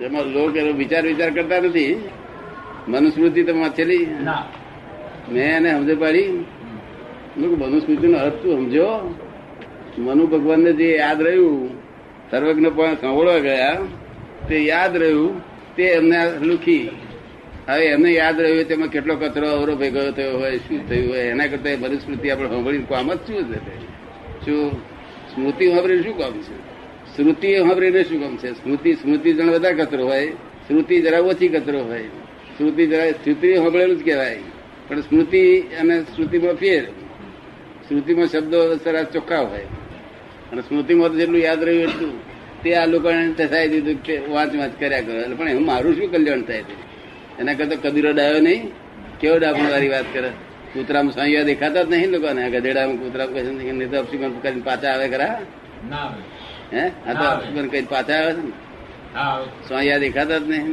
એમાં લોક એનો વિચાર વિચાર કરતા નથી. મનુસ્મૃતિ તો વાંચેલી મેં એને સમજ પાડી. મનુસ્મૃતિનો અર્થ તું સમજો. મનુ ભગવાનને જે યાદ રહ્યું સર્વજ્ઞ પણ સાંભળવા ગયા તે યાદ રહ્યું તે એમને લુખી. હવે એમને યાદ રહ્યું તેમાં કેટલો કચરો અવરો ભેગો થયો હોય શું થયું હોય એના કરતા મનુસ્મૃતિ આપણે સાંભળીને કામ જ શું છે? શું સ્મૃતિ સાંભળીને શું કામ છે? શ્રુતિ સાંભળીને શું છે? સ્મૃતિ સ્મૃતિ જણ વધારે કચરો હોય. શ્રુતિ જરા ઓછી કચરો હોય. શ્રુતિ જરા શ્રુતિ સાંભળેલું જ કહેવાય. પણ સ્મૃતિ અને શ્રુતિમાં ફેર. શ્રુતિમાં શબ્દો સરા ચોખ્ખા હોય. અને સ્મૃતિમાં તો જેટલું યાદ રહ્યું એટલું. તે આ લોકોને થાય દીધું કે વાંચ વાંચ કર્યા કરો. પણ એમાં મારું શું કલ્યાણ થાય છે? એના કરતા કદીરો ડાયો નહીં. કેવો ડાપણ વાળી વાત કરે? કૂતરામાં સંયા દેખાતા જ નહીં લોકોને. ગધેડામાં કૂતરા કહે છે કે નહીં તો કરીને પાછા આવે ખરા? ના આવે. હે? આ તો અપશુકન કરીને પાછા આવે છે ને? હા દેખાતા જ નહીં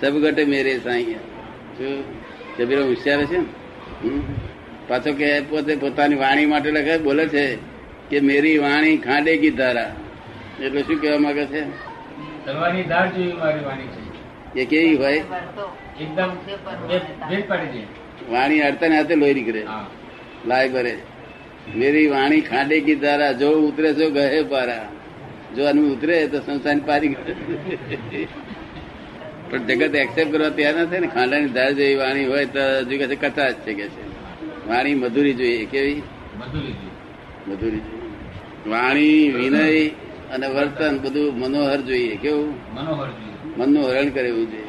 સબ ઘટે મેરે શું? કબીરો હોશિયાર છે ને? પાછો કે પોતે પોતાની વાણી માટે લખે બોલે છે કે મેરી વાણી ખાંડે કી ધારા. એટલે શું કહેવા માંગે છે? તલવારની ધાર જેવી મારી વાણી છે. એ કેવી હોય? એકદમ વાણી અડતા ને હાથે લોહી નીકળે. લાય ભરે મેરી વાણી ખાંડે કી ધારા જો ઉતરે છો ગહે પારા. જો આનું ઉતરે તો સંસાર પારી પણ જગત એક્સેપ્ટ કરવા તૈયાર થાય ને ખાંડાની ધાર જેવી વાણી હોય તો હજુ કે છે જ છે કે છે. વાણી મધુરી જોઈએ કેવી? મધુરી જોઈએ. વાણી વિનય અને વર્તન બધું મનોહર જોઈએ કેવું? મનોહર મનનું હરણ કરેવું જોઈએ.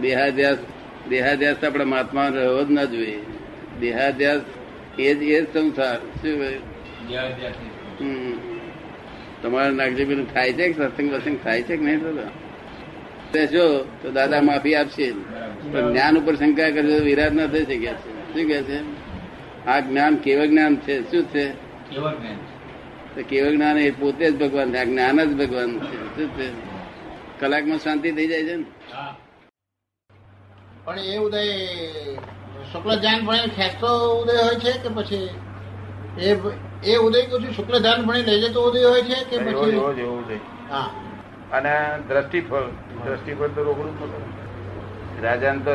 દેહાધ્યાસ દેહાધ્યાસ આપણા મહાત્મા રહેવો જ ના જોઈએ. દેહાધ્યાસ એ જ એ જ સંસાર. શું? હમ. તમારે નાગજીભાઈ થાય છે કે સત્સંગ વસંગ થાય છે કે નહીં થતો જો તો દાદા માફી આપશે. પણ જ્ઞાન ઉપર શંકા કરજો વિરાટ ના થઈ શકે. છે શું કે છે? આ જ્ઞાન કેવળ જ્ઞાન છે? શું છે? કેવળ જ્ઞાન તો કેવળ જ્ઞાન એ પોતે જ ભગવાન છે. આ જ્ઞાન જ ભગવાન છે. શું છે? કલાકમાં શાંતિ થઈ જાય છે ને? પણ એ ઉદય શુક્લ ધ્યાન પણ ખેંચતો ઉદય હોય છે કે પછી એ એ ઉદય કશું શુક્લ ધ્યાન ભણી લેજે તો ઉદય હોય છે કે પછી? રોજ એવું છે. હા. અને દ્રષ્ટિફળ દ્રષ્ટિફળ તો રોકડું જ રાજાને તો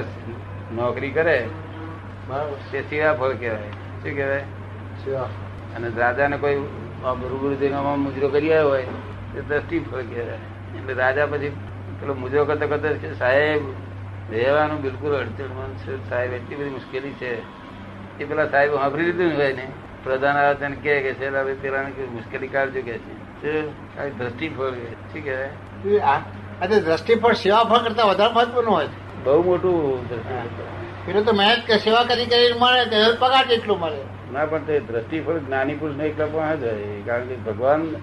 નોકરી કરે. તે સિવા ફળ કહેવાય. શું કહેવાય. અને રાજાને કોઈ રૂબરૂ જગ્યામાં મુજરો કરી આવ્યો હોય તે દ્રષ્ટિફળ કહેવાય. એટલે રાજા પછી પેલો મુજરો કરતા કરતા કે સાહેબ રહેવાનું બિલકુલ અડચણ છે. સાહેબ એટલી બધી મુશ્કેલી છે. એ પેલા સાહેબ સાંભળી લીધું ને હોય ને પ્રધાન કહે કે છે હવે પેલા મુશ્કેલી કાઢજો કે છે. દ્રષ્ટિફળ કે શું કહેવાય? એ આ આ દ્રષ્ટિ પર સેવા ફળ કરતા વધારે મહત્વનું હોય છે. બહુ મોટું દ્રષ્ટિફળ પેલું તો મહેનત કે સેવા કરી કરીને મળે તો પગાર જેટલું મળે. ના પણ તે દ્રષ્ટિફળ જ્ઞાની પુરુષ ને એકલા પણ જ હોય. કારણ કે ભગવાન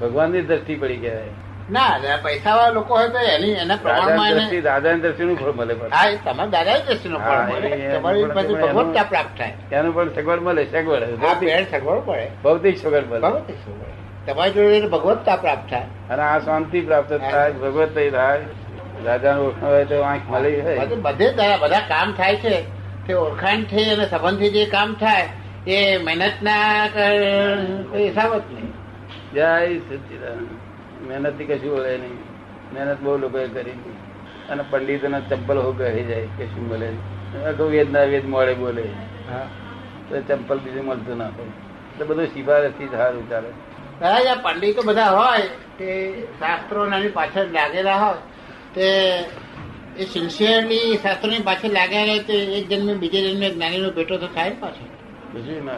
ભગવાનની દ્રષ્ટિ પડી કહેવાય. ના પૈસા વાળા લોકો હોય તો એની એના પ્રમાણમાં દાદા દ્રષ્ટિ નું ફળ મળે હા એ તમારા દાદા નું ફળ મળે. તમારી પછી ભગવત્તા પ્રાપ્ત થાય. એનું પણ સગવડ મળે સગવડ સગવડ પડે. ભૌતિક સગવડ મળે. સગવડ. તમારી જોડે ભગવત્તા પ્રાપ્ત થાય. અને આ શાંતિ પ્રાપ્ત થાય ભગવત થાય. રાજાનું ઓળખાણ હોય તો આંખ મળી હોય બધે બધે કામ થાય છે. તે ઓળખાણ થઈ અને સંબંધથી જે કામ થાય એ મહેનતના ના હિસાબ જ નહીં. જય સચિદાનંદ. મહેનતથી કશું મળે નહીં. મહેનત બહુ લોકોએ કરી અને પંડિતોના ચંપલ હો કહી જાય કશું મળે. નહીં અગાઉ વેદ ના વેદ મોડે બોલે. હા. તો ચંપલ બીજું મળતું ના હોય. એટલે બધું સિફારસથી સારું ચાલે. કદાચ પંડિતો બધા હોય તે શાસ્ત્રો પાછળ લાગેલા હોય તે એ સિન્સિયરલી શાસ્ત્રોની પાછળ લાગ્યા રહે તે એક જન્મે બીજે જન્મે જ્ઞાનીનો ભેટો તો થાય પાછો. બીજું ના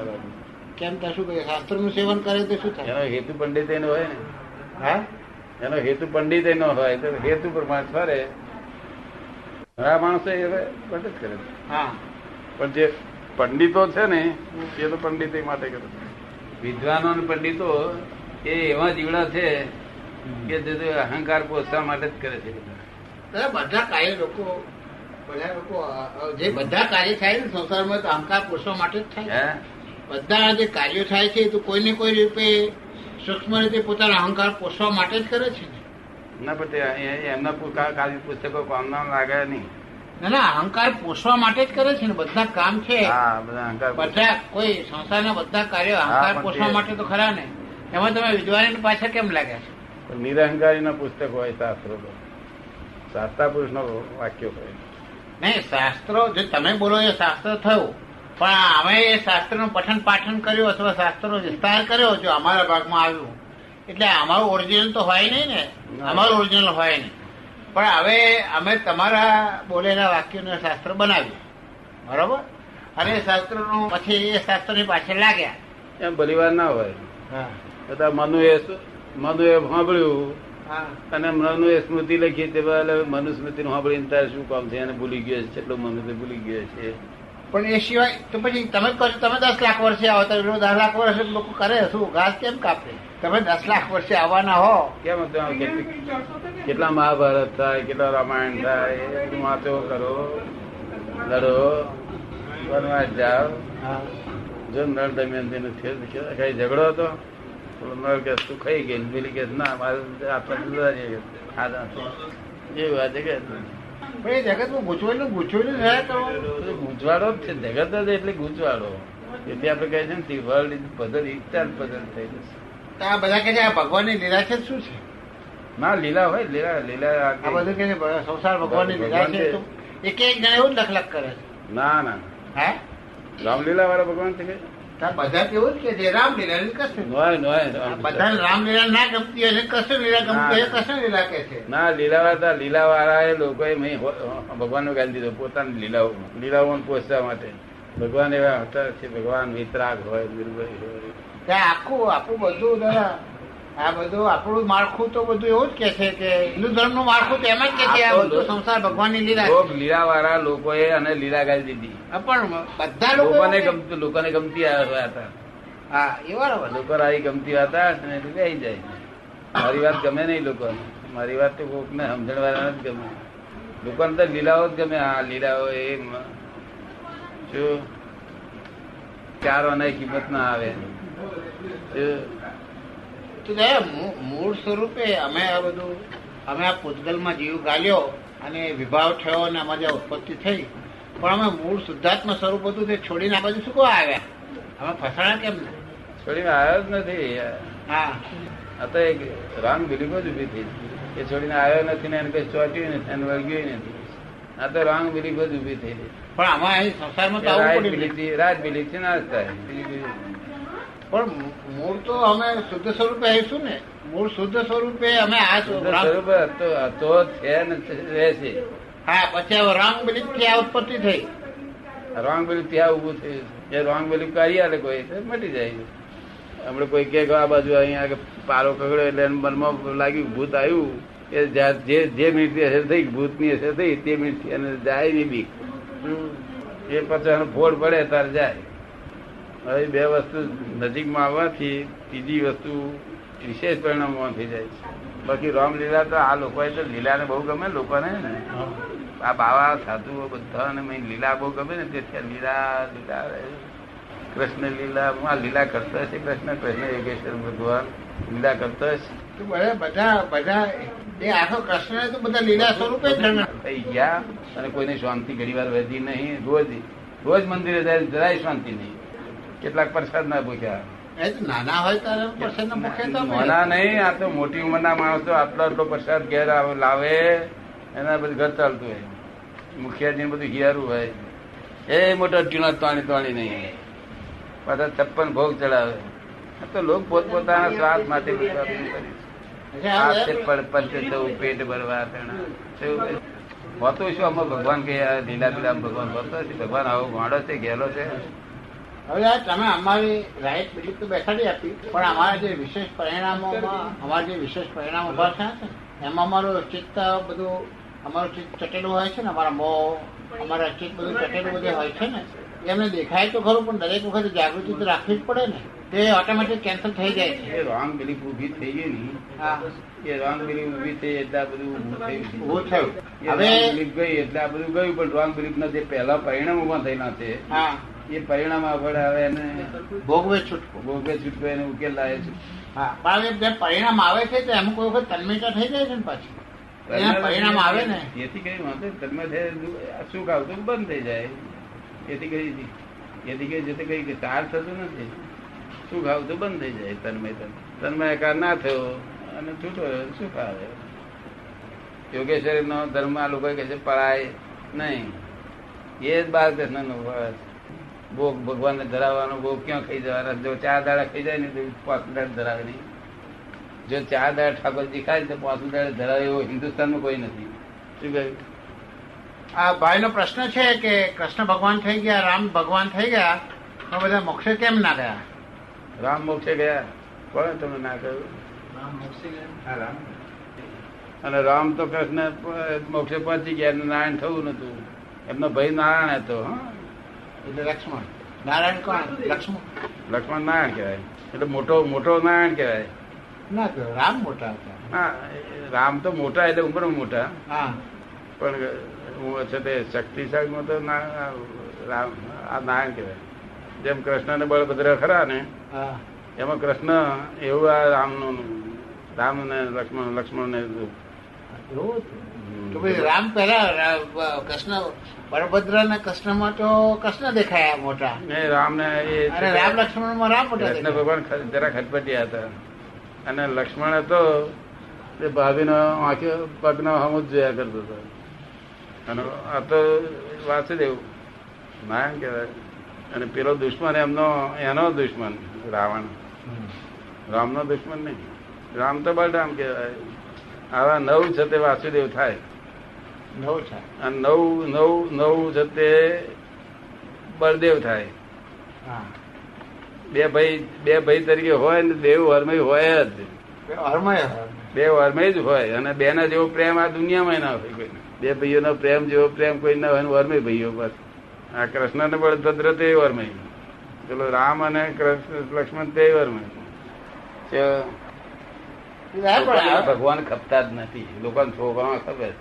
કેમ તો શું શાસ્ત્રનું સેવન કરે તો શું થાય? હેતુ પંડિત એનો હોય ને. હા? એનો હેતુ પંડિત નો હોય તો હેતુ પ્રમાણે ફરે. ઘણા માણસો એ હવે જ કરે હા. પણ જે પંડિતો છે ને એ તો પંડિત માટે કરે. વિદ્વાનો અને પંડિતો એ એવા જીવડા છે કે જે અહંકાર પોષવા માટે જ કરે છે. બધા. કાર્ય લોકો બધા લોકો જે બધા કાર્ય થાય ને સંસારમાં તો અહંકાર પોષવા માટે જ થાય બધા જે કાર્યો થાય છે તો કોઈને કોઈ રૂપે સૂક્ષ્મ રીતે પોતાના અહંકાર પોષવા માટે જ કરે છે ને. ના પણ એમના પુ- કા- કાવ્ય પુસ્તકો કામના લાગે નહીં. ના ના અહંકાર પોષવા માટે જ કરે છે ને. બધા કામ છે. બધા કોઈ સંસારના બધા કાર્યો અહંકાર પોષવા માટે તો ખરા ને. એમાં તમે વિદ્વાની પાછા કેમ લાગ્યા છે? નિરહંકારી ના પુસ્તક હોય શાસ્ત્રો શાસ્ત્રા પુરુષ નો વાક્ય હોય. નહીં શાસ્ત્રો જે તમે બોલો એ શાસ્ત્ર થયું. પણ અમે એ શાસ્ત્રનું પઠન પાઠન કર્યું અથવા શાસ્ત્રનો વિસ્તાર કર્યો જો અમારા ભાગમાં આવ્યું. એટલે અમારું ઓરિજિનલ તો હોય નહીં ને? અમારું ઓરિજિનલ હોય નહીં. પણ હવે અમે તમારા બોલેલા વાક્યોનું શાસ્ત્ર બનાવ્યું. બરોબર? અને એ શાસ્ત્રનું પછી એ શાસ્ત્રની પાછળ લાગ્યા. એમ ભલીવાર ના હોય. હા. બધા મનુ એ મનુ એ સાંભળ્યું હા. અને મનુ એ સ્મૃતિ લખી તે એટલે મનુસ્મૃતિ નું સાંભળીને તારે શું કામ છે? એને ભૂલી ગયો છે. કેટલું મનુ ભૂલી ગયો છે? પણ એ સિવાય તો પછી તમે કહો તમે દસ લાખ વર્ષે આવો તો દસ લાખ વર્ષે લોકો કરે શું? ઘાસ કેમ કાપે? તમે દસ લાખ વર્ષે આવવાના હો. કેમ હતું કેટલી- કેટલા મહાભારત થાય કેટલા રામાયણ થાય વાંચો કરો. લડો. વનવાસ જાઓ. જો નળ દમયંતી નો કઈ ઝઘડો હતો? પેલો નળ કે તું ખાઈ ગઈ ને કે ના મારે આપણે જુદા છે કે ખાધા એ વાત છે કે પણ એ જગતમાં ગૂંચવાયેલું ગૂંચવાયેલું રહ્યા કરવાનું. ગૂંચવાડો જ છે. જગત જ એટલે ગૂંચવાડો. એટલે આપણે કહે છે ને world is puzzle in charge puzzle થઈ જશે. તો આ બધા કે છે આ ભગવાનની લીલા છે શું છે? ના લીલા હોય લીલા લીલા આ બધું કે સંસાર ભગવાનની લીલા છે એક એક જણા એવું લખ લખ કરે છે. ના ના. હે? રામલીલા વાળા ભગવાન છે. કે બધા કેવું જ કે છે રામલીલા ને કશું નોય નોય બધા રામલીલા ના ગમતી હોય ને લીલા ગમતી કે છે? ના લીલા વાળા લીલા વાળા એ લોકોએ ભગવાન નો ગાલી દીધો પોતાની લીલાઓ લીલાઓ પોષવા માટે. ભગવાન એવા હતા છે ભગવાન વિતરાગ હોય નિર્ભય હોય. આખું આખું બધું આ બધું આપણું માળખું તો બધું એવું જ કે છે કે હિન્દુ ધર્મનું માળખું તો એમ જ કે છે આ બધું સંસાર ભગવાનની લીલા. લોક લીલા વાળા લોકોએ અને લીલા ગાલી દીધી. પણ બધા લોકો લોકોને ગમતી લોકોને ગમતી હતા હા એ બરાબર લોકો આવી ગમતી હતા અને આવી જાય. મારી વાત ગમે નહીં લોકોને. મારી વાત તો કોકને સમજણ વાળા જ ગમે. લોકોને તો લીલાઓ જ ગમે. હા લીલાઓ એ શું? ચાર કિંમત ના આવે? તો દાદા મૂળ સ્વરૂપે અમે આ બધું અમે આ પૂતગલમાં જીવ ગાલ્યો અને વિભાવ થયો અને આમાં જે ઉત્પત્તિ થઈ. પણ અમે મૂળ શુદ્ધાત્મ સ્વરૂપ હતું તે છોડીને આ બાજુ શું કહો આવ્યા? અમે ફસાણા કેમ ને? છોડીને આવ્યો જ નથી. હા. આ તો એક રાંગ બિલીફ જ ઊભી થઈ. એ છોડીને આવ્યો નથી ને એને કઈ ચોટ્યું નથી એને વળગ્યું નથી. આ તો રોંગ બિલીફ જ ઊભી થઈ. પણ આમાં અહીં સંસારમાં તો બિલીફ આવવું બિલીફ બિલીફથી ના જ થાય. પણ મૂળ તો અમે શુદ્ધ સ્વરૂપે આવીશું ને. મૂળ શુદ્ધ સ્વરૂપે અમે આ સ્વરૂપે હતો છે ને રહેશે હા પછી હવે રામ બિલીફથી આ ઉત્પત્તિ થઈ. રોંગ બિલીફ ત્યાં ઉભું થયું. એ રોંગ બિલીફ કરી આલે કોઈ મટી જાય હમણાં કોઈ કે આ બાજુ અહીંયા પારો પકડ્યો એટલે મનમાં લાગ્યું ભૂત આવ્યું. એ જે જે મિનિટની અસર થઈ ભૂતની અસર થઈ તે મિનિટથી એને જાય નહીં બીક. એ પછી એનો ફોડ પડે ત્યારે જાય. હવે બે વસ્તુ નજીકમાં આવવાથી ત્રીજી વસ્તુ વિશેષ પરિણામમાં થઈ જાય છે. બાકી રામલીલા તો આ લોકોએ તો લીલાને બહુ ગમે લોકોને ને. આ બાવા સાધુઓ બધાને લીલા બહુ ગમે ને આ લીલા લીલા કૃષ્ણ લીલા આ લીલા કરતા હશે કૃષ્ણ કૃષ્ણ યોગેશ્વર ભગવાન લીલા કરતા હશે. તો બધા બધા બધા એ આખો કૃષ્ણ તો બધા લીલા સ્વરૂપે થઈ ગયા અને કોઈને શાંતિ ઘણી વાર વધી નહીં રોજ રોજ મંદિરે જાય જરાય શાંતિ નહીં. કેટલાક પ્રસાદ ના ભૂખ્યા નાના હોય ત્યારે પ્રસન્ન મુખે તો નાના નહીં આ તો મોટી ઉંમરના માણસો આટલો આટલો પ્રસાદ ઘેર આવે- લાવે એના બધું ઘર ચાલતું હોય. મુખિયાજી બધું હિયારું હોય. એ મોટા ટીણા તાણી તાણી નહીં. પાછા છપ્પન ભોગ ચડાવે. આ તો લોક પોતપોતાના સ્વાદ માટે પંચોત્સવ પેટ ભરવા? હોતું શું? આમાં ભગવાન કે લીલા લીલા ભગવાન હોતો ભગવાન આવો ગાંડો છે ઘેલો છે. હવે યાર તમે અમારી રાઈટ બિલીફ તો બેસાડી આપી પણ અમારા જે વિશેષ પરિણામોમાં અમારા જે વિશેષ પરિણામો ઊભા થયા છે એમાં અમારું ચિત્ત બધું અમારું ચિત્ત ચટેલું હોય છે ને અમારા મોં અમારા ચિત્ત બધું ચટેલું બધું હોય છે ને એમને દેખાય તો ખરું પણ દરેક વખતે જાગૃતિ તો રાખવી જ પડે ને તે ઓટોમેટિક કેન્સલ થઈ જાય છે. એ રોંગ બિલીફ ઊભી થઈ ગઈ ની એ રોંગ બિલીફ ઊભી થઈ એટલે બધું ઉભું થયું. હવે બિલીફ ગઈ એટલે આ બધું ગયું પણ રોંગ બિલીફ ના જે પહેલા પરિણામ ઊભા થયેલા છે હા. એ પરિણામ આપણે આવે એને ભોગવે છૂટકો. ભોગવે છૂટકો એને ઉકેલ લાવે છે. હા પણ જે પરિણામ આવે છે તો એમ કોઈ વખત તન્મયતા થઈ જાય છે ને પાછું. પરિણામ આવે ને. એથી કઈ વાંધો થાય સુખ આવતું બંધ થઈ જાય. એથી કઈ એથી કઈ જતે કઈ ચાર થતું નથી. સુખ આવતું બંધ થઈ જાય તન્મય તન તન્મયકાર ના થયો અને છૂટો સુખ આવે. યોગેશ્વર નો ધર્મ આ લોકો કહે છે પળાય નહીં. એ જ બાલકૃષ્ણ નો ભોગ ભગવાનને ધરાવવાનો ભોગ ક્યાં ખાઈ જવાના જો ચાર દાડા ખાઈ જાય ને તો પાંચ દાડા ધરાવે નહીં. જો ચાર દાડા ઠાકોરજી ખાય તો પાંચ દાડા ધરાવે એવો હિન્દુસ્તાનમાં કોઈ નથી. શું કહ્યું? આ ભાઈનો પ્રશ્ન છે કે કૃષ્ણ ભગવાન થઈ ગયા રામ ભગવાન થઈ ગયા તો બધા મોક્ષે કેમ ના ગયા? રામ મોક્ષે ગયા. કોણ તમે ના કહ્યું? હા, રામ. અને રામ તો કૃષ્ણ મોક્ષે પહોંચી ગયા નારાયણ થવું નતું. એમનો ભાઈ નારાયણ હતો હા. એટલે લક્ષ્મણ. નારાયણ કોણ? લક્ષ્મણ. લક્ષ્મણ નારાયણ કહેવાય. એટલે મોટો મોટો નારાયણ કહેવાય. ના રામ મોટા હતા. હા રામ તો મોટા એટલે ઉંમર મોટા. હા. પણ છે તે શક્તિશાળી તો ના- રામ આ નારાયણ કહેવાય. જેમ કૃષ્ણ ને બળભદ્ર ખરા ને એમાં કૃષ્ણ એવું આ રામનું રામ ને લક્ષ્મણ લક્ષ્મણ ને એવું. તો ભાઈ રામ પહેલા કૃષ્ણ બળભદ્ર ને કૃષ્ણમાં તો કૃષ્ણ દેખાયા મોટા. રામ ને એ અને રામ લક્ષ્મણમાં રામ મોટા કૃષ્ણ ભગવાન જરા ખટપટિયા હતા. અને લક્ષ્મણ હતો તે ભાભીનો આંખે પગનો હમ જ જોયા કરતો હતો. અને આ તો વાસુદેવ નાયણ કહેવાય. અને પેલો દુશ્મન એમનો એનો દુશ્મન રાવણ. રામ રામનો દુશ્મન નહીં. રામ તો બળરામ કહેવાય. આવા નવ છે તે વાસુદેવ થાય. નવ છે અને નવ નવ નવ છે તે બળદેવ થાય. હા. બે ભાઈ બે ભાઈ તરીકે હોય ને દેવ વર્મય હોય જ. હરમય બે વર્મય જ હોય અને બે ના જેવો પ્રેમ આ દુનિયામાં ના હોય કોઈ બે ભાઈઓનો પ્રેમ જેવો પ્રેમ કોઈ ના હોય ને વર્મય ભાઈઓ બસ. આ કૃષ્ણ ને બળભદ્ર તે વર્મય પેલો રામ અને કૃષ્ણ લક્ષ્મણ તે વર્મય લોકોને ભગવાન ખપતા જ નથી. લોકો છોકરા ખબર.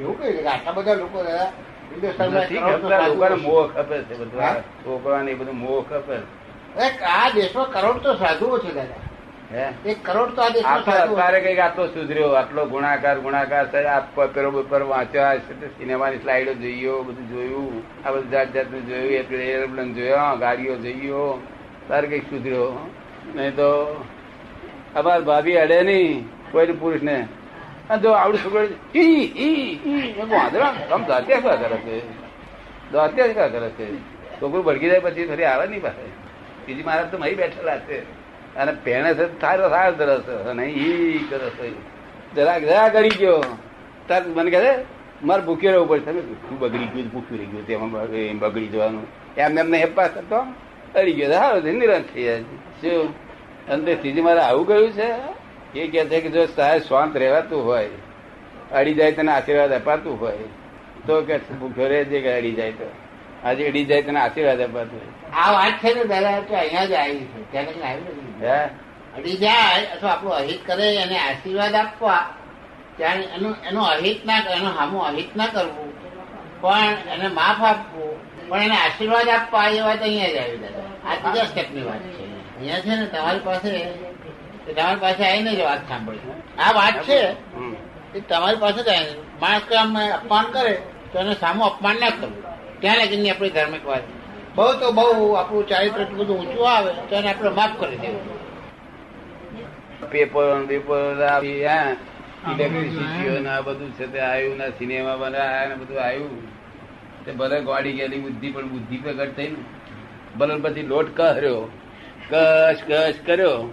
એવું કઈ આટલા બધા લોકો. મોહ ખપે છે બધા. છોકરા ને બધું મોહ ખપે. આ દેશમાં કરોડ તો સાધુઓ છે દાદા. એક કરોડ તો અત્યારે કંઈક આટલો સુધર્યો આટલો ગુણાકાર ગુણાકાર આ પેપરો વાંચ્યા સિનેમાની સ્લાઇડો જોયો બધું જોયું. આ બધું જાત જાતનું જોયું એરોપ્લેન જોયો ગાડીઓ જોઈયો તારે કંઈક સુધર્યો નહીં તો અમાર ભાભી અડે નહીં કોઈ પુરુષ ને. જો આવડું છોકરું ઈ ઈ ઈ ના, આમ દાંત્યા શું કરે છે? દાંત્યા કા કરે છે? છોકરું ભડકી જાય પછી ફરી આવે નહીં પાસે. બીજી મારા તો મહી બેઠેલા છે. અને પેણે છે તારો સારો તરસ અને ઈ કરે છે. જરાક જરા કરી ગયો. તાર મને કહે મારે ભૂખ્યો રહેવું પડશે. મેં કીધું, બગડી ગયું ભૂખ્યું રહી ગયું. તેમાં બગડી જવાનું. એમ એમને હેપા કરતો અડી ગયો. સારું નિરાશ થઈ જાય. શું? અને તે ત્રીજી મારે આવું ગયું છે એ કહે છે કે જો સાહેબ શાંત રહેવાતું હોય અડી જાય તને આશીર્વાદ અપાતું હોય તો કે ભૂખ્યો રહે છે કે અડી જાય તો. આજે અડી જાય તને આશીર્વાદ અપાતું હોય. આ વાત છે ને દાદા તો અહીંયા જ આવી છે ત્યાં આવી નથી. હે? અડી જાય અથવા આપણું અહિત કરે એને આશીર્વાદ આપવા ત્યાં એનું એનું અહિત ના એનું સામું અહિત ના કરવું પણ એને માફ આપવું પણ એને આશીર્વાદ આપવા એ વાત અહીંયા જ આવી દાદા આ ત્રીજા સ્ટેપની વાત છે. અહીંયા છે ને તમારી પાસે તમારી પાસે આવીને જ વાત સાંભળી આ વાત છે એ તમારી પાસે જ આવીને માણસ આમ અપમાન કરે તો એને સામું અપમાન ના કરવું. ત્યાં લગીને આપણી ધાર્મિક વાત. બહુ તો બહુ આપણું ચારિત્ર બધું ઊંચું આવે તો એને આપણે માફ કરી દેવું. પેપર પેપર ઇલેક્ટ્રિસિટીઓ ને બધું છે તે આવ્યું ના સિનેમા બનાવ્યા બધું આવ્યું તે ભલે ગોડી ગયેલી બુદ્ધિ પણ બુદ્ધિ પ્રગટ થઈ ને. ભલે પછી લોટ કર્યો કશ કશ કર્યો.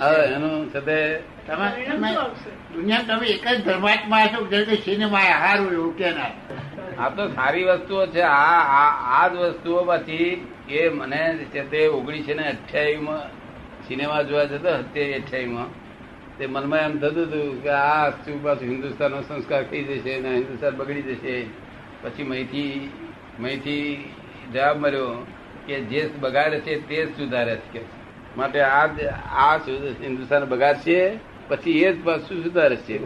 હવે એનું છે તે તમે તમે તમે એક જ ધર્માત્મા છો જેથી સિનેમા હારું એવું કે ના. આ તો સારી વસ્તુઓ છે. આ આ આ જ વસ્તુઓ પછી એ મને છે તે ઓગણીસો ને અઠ્યાવીસ સિનેમા જોવા જતો અત્યારે અઠ્યાવીસમાં તે મનમાં એમ થતું હતું કે આ શું પાછું હિન્દુસ્તાનનો સંસ્કાર થઈ જશે ને હિન્દુસ્તાન બગડી જશે. પછી મહીથી મહીથી જવાબ મળ્યો. કે જે બગાડે છે તે જ સુધારે છે માટે આ આ હિન્દુસ્તાન બગાડશે પછી એ જ પાછું સુધારે છે.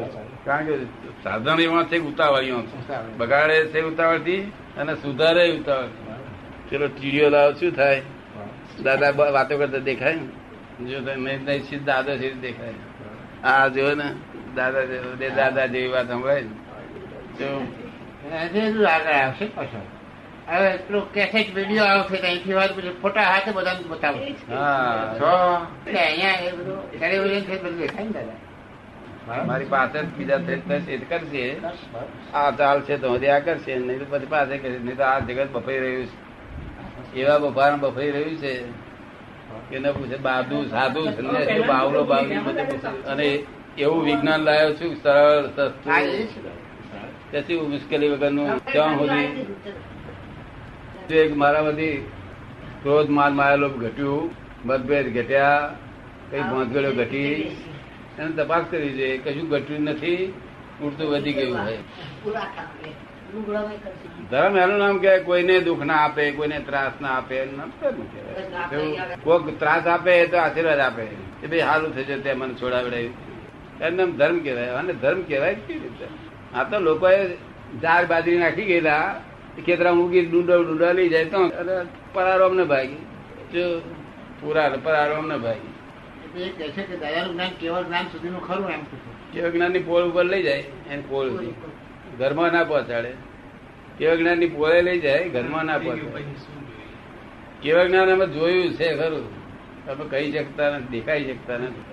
કારણ કે સાધન એવા છે ઉતાવળીઓ. છે. બગાડે છે ઉતાવળથી અને સુધારે ઉતાવળ ચલો ચીડિયો લાવ શું થાય? દાદા વાતો કરતા દેખાય જો નહીં સીધા દાદા સીધ દેખાય. આ જો ને દાદા દાદા જેવી વાત સંભળાય ને. આગળ આવશે પાછળ હવે એટલું કેસેટ વીડિયો આવશે અહીંથી વાત પેલી ફોટા હાથે બધાને બતાવું. એટલે અહીંયા એ બધું ટેલિવિઝન છે બધું દેખાય ને દાદા. મારી પાસે બીજા થશે એ કરશે. આ ચાલશે તો હજી આ કરશે નહીં તો પછી પાસે કરશે નહીં તો આ જગત બફાઈ રહ્યું છે. એવા બફાર બફાઈ રહ્યું છે કે ન પૂછે બાદુ સાધુ સંન્યાસી બાવલો બાવલી બધે પૂછે. અને એવું વિજ્ઞાન લાવ્યો છું સરળ સસ્તું. તેથી મુશ્કેલી વગરનું ત્યાં સુધી તો એક મારા બધી ક્રોધ માન માયેલો ઘટ્યું મતભેદ ઘટ્યા કઈ ભાંતગળો ઘટી એને તપાસ કરી છે કશું ઘટ્યું નથી ઉડતું વધી ગયું છે ધર્મ એનું નામ કે કોઈને દુઃખ ના આપે કોઈને ત્રાસ ના આપે કોક ત્રાસ આપે તો આશીર્વાદ આપે. કે ભાઈ સારું થશે તે મને છોડાવડાવ્યું એમને ધર્મ કહેવાય. અને ધર્મ કહેવાય કેવી રીતે? આ તો લોકોએ ચાર બાજરી નાખી ગયેલા. ખેતરા મૂકી ડુંડો ડુંડા લઈ જાય તો પરારો અમને ભાગી. જો પૂરા પરારો અમને ભાગી. એ કહે છે કે દાદાનું જ્ઞાન કેવળ જ્ઞાન સુધીનું ખરું એમ પૂછું જ્ઞાનની પોળ ઉપર લઈ જાય એને પોળ ઘરમાં ના પહોંચાડે. કેવ જ્ઞાનની પોળે લઈ જાય ઘરમાં ના પહોંચાડે. કેવ જ્ઞાન અમે જોયું છે ખરું. તમે કહી શકતા નથી દેખાઈ શકતા નથી.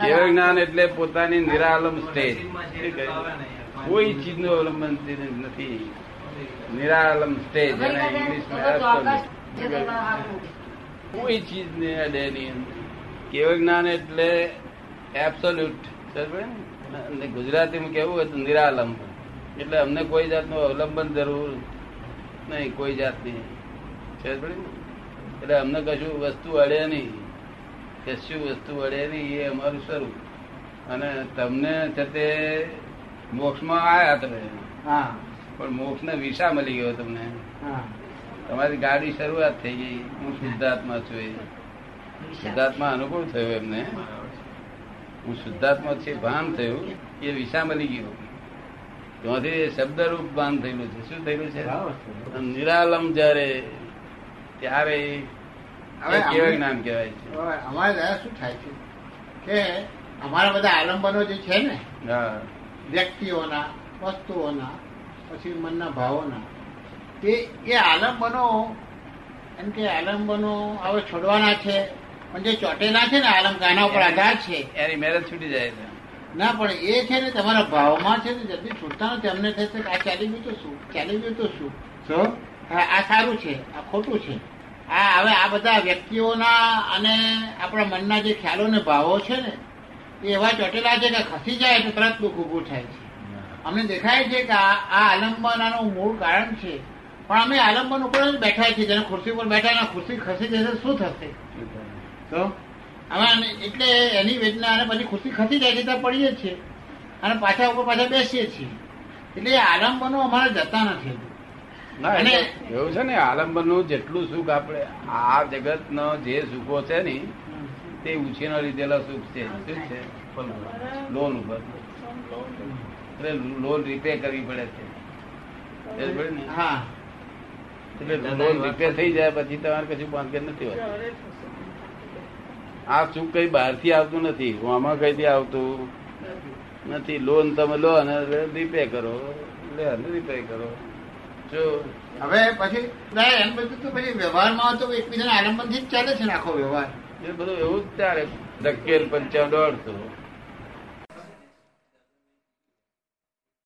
કેવ જ્ઞાન એટલે પોતાની નિરાલમ સ્ટેજ કોઈ ચીજનું અવલંબન નથી. નિરાલમ સ્ટેજ એને ઇંગ્લિશમાં કોઈ ચીજ ને અડે નહીં કેવું જ્ઞાન એટલે એબ્સોલ્યુટ અને ગુજરાતીમાં કેવું હોય તો નિરાલંબ. એટલે અમને કોઈ જાતનું અવલંબન જરૂર નહીં કોઈ જાતની. એટલે અમને કશું વસ્તુ અડે નહીં. કશું વસ્તુ અડે નહીં એ અમારું સ્વરૂપ. અને તમને છે તે મોક્ષમાં આયા તમે હા. પણ મોક્ષ ને વિશા મળી ગયો તમને. તમારી ગાડી શરૂઆત થઈ ગઈ. હું શુદ્ધાત્મા છું એ. શુદ્ધાત્મા અનુકૂળ થયો એમને. હું શુદ્ધાત્મા છે ભાન થયું. એ વિસા મળી ગયું. ત્યાંથી શબ્દરૂપ ભાન થયેલું છે. શું થયેલું છે? નિરાલમ જયારે ત્યારે હવે જ્ઞાન કહેવાય છે. અમારે દાદા શું થાય છે? કે અમારા બધા આલંબનો જે છે ને વ્યક્તિઓના વસ્તુઓના પછી મનના ભાવોના. તે એ આલંબનો એમ કે આલંબનો હવે છોડવાના છે પણ જે ચોટેલા છે ને આલંબ આના ઉપર આધાર છે. એની મેરેજ છૂટી જાય છે ના પણ એ છે ને તમારા ભાવમાં છે ને જલ્દી છૂટતા નથી. અમને થશે કે આ ચાલી ગયું તો શું? ચાલી ગયું તો શું? તો આ આ સારું છે આ ખોટું છે. આ હવે આ બધા વ્યક્તિઓના અને આપણા મનના જે ખ્યાલો ને ભાવો છે ને એ એવા ચોટેલા છે કે ખસી જાય તો તરત દુઃખ ઊભું થાય છે. અમને દેખાય છે કે આ આલંબનાનું મૂળ કારણ છે. પણ અમે આલંબન ઉપર જ બેઠા છીએ. જેને ખુરશી ઉપર બેઠા ખુરશી ખસી જશે શું થશે? તો અમે એટલે એની વેદના અને પછી ખુરશી ખસી જાય છે ત્યાં પડીએ જ છીએ. અને પાછા ઉપર પાછા બેસીએ છીએ. એટલે એ આલંબનો અમારે જતા નથી. એવું છે ને આલંબનનું જેટલું સુખ આપણે આ જગત નો જે સુખો છે ને તે ઉછીનો લીધેલા સુખ છે. શું છે? લોન ઉપર. એટલે લોન રિપે કરવી પડે છે? હા. એટલે લોન રિપેર થઈ જાય પછી તમારે કશું બાંધકેર નથી હોતું. આ સુખ કઈ બહારથી આવતું નથી. આમાં કઈથી આવતું? નથી. લોન તમે લો અને રીપે કરો. લે અને રીપે કરો. જો. હવે પછી એમ બધું તો પછી વ્યવહારમાં તો એકબીજાના આલંબનથી જ ચાલે છે આખો વ્યવહાર. એ બધું એવું જ ચાલે. ધકેલ પંચાવન દોઢસો.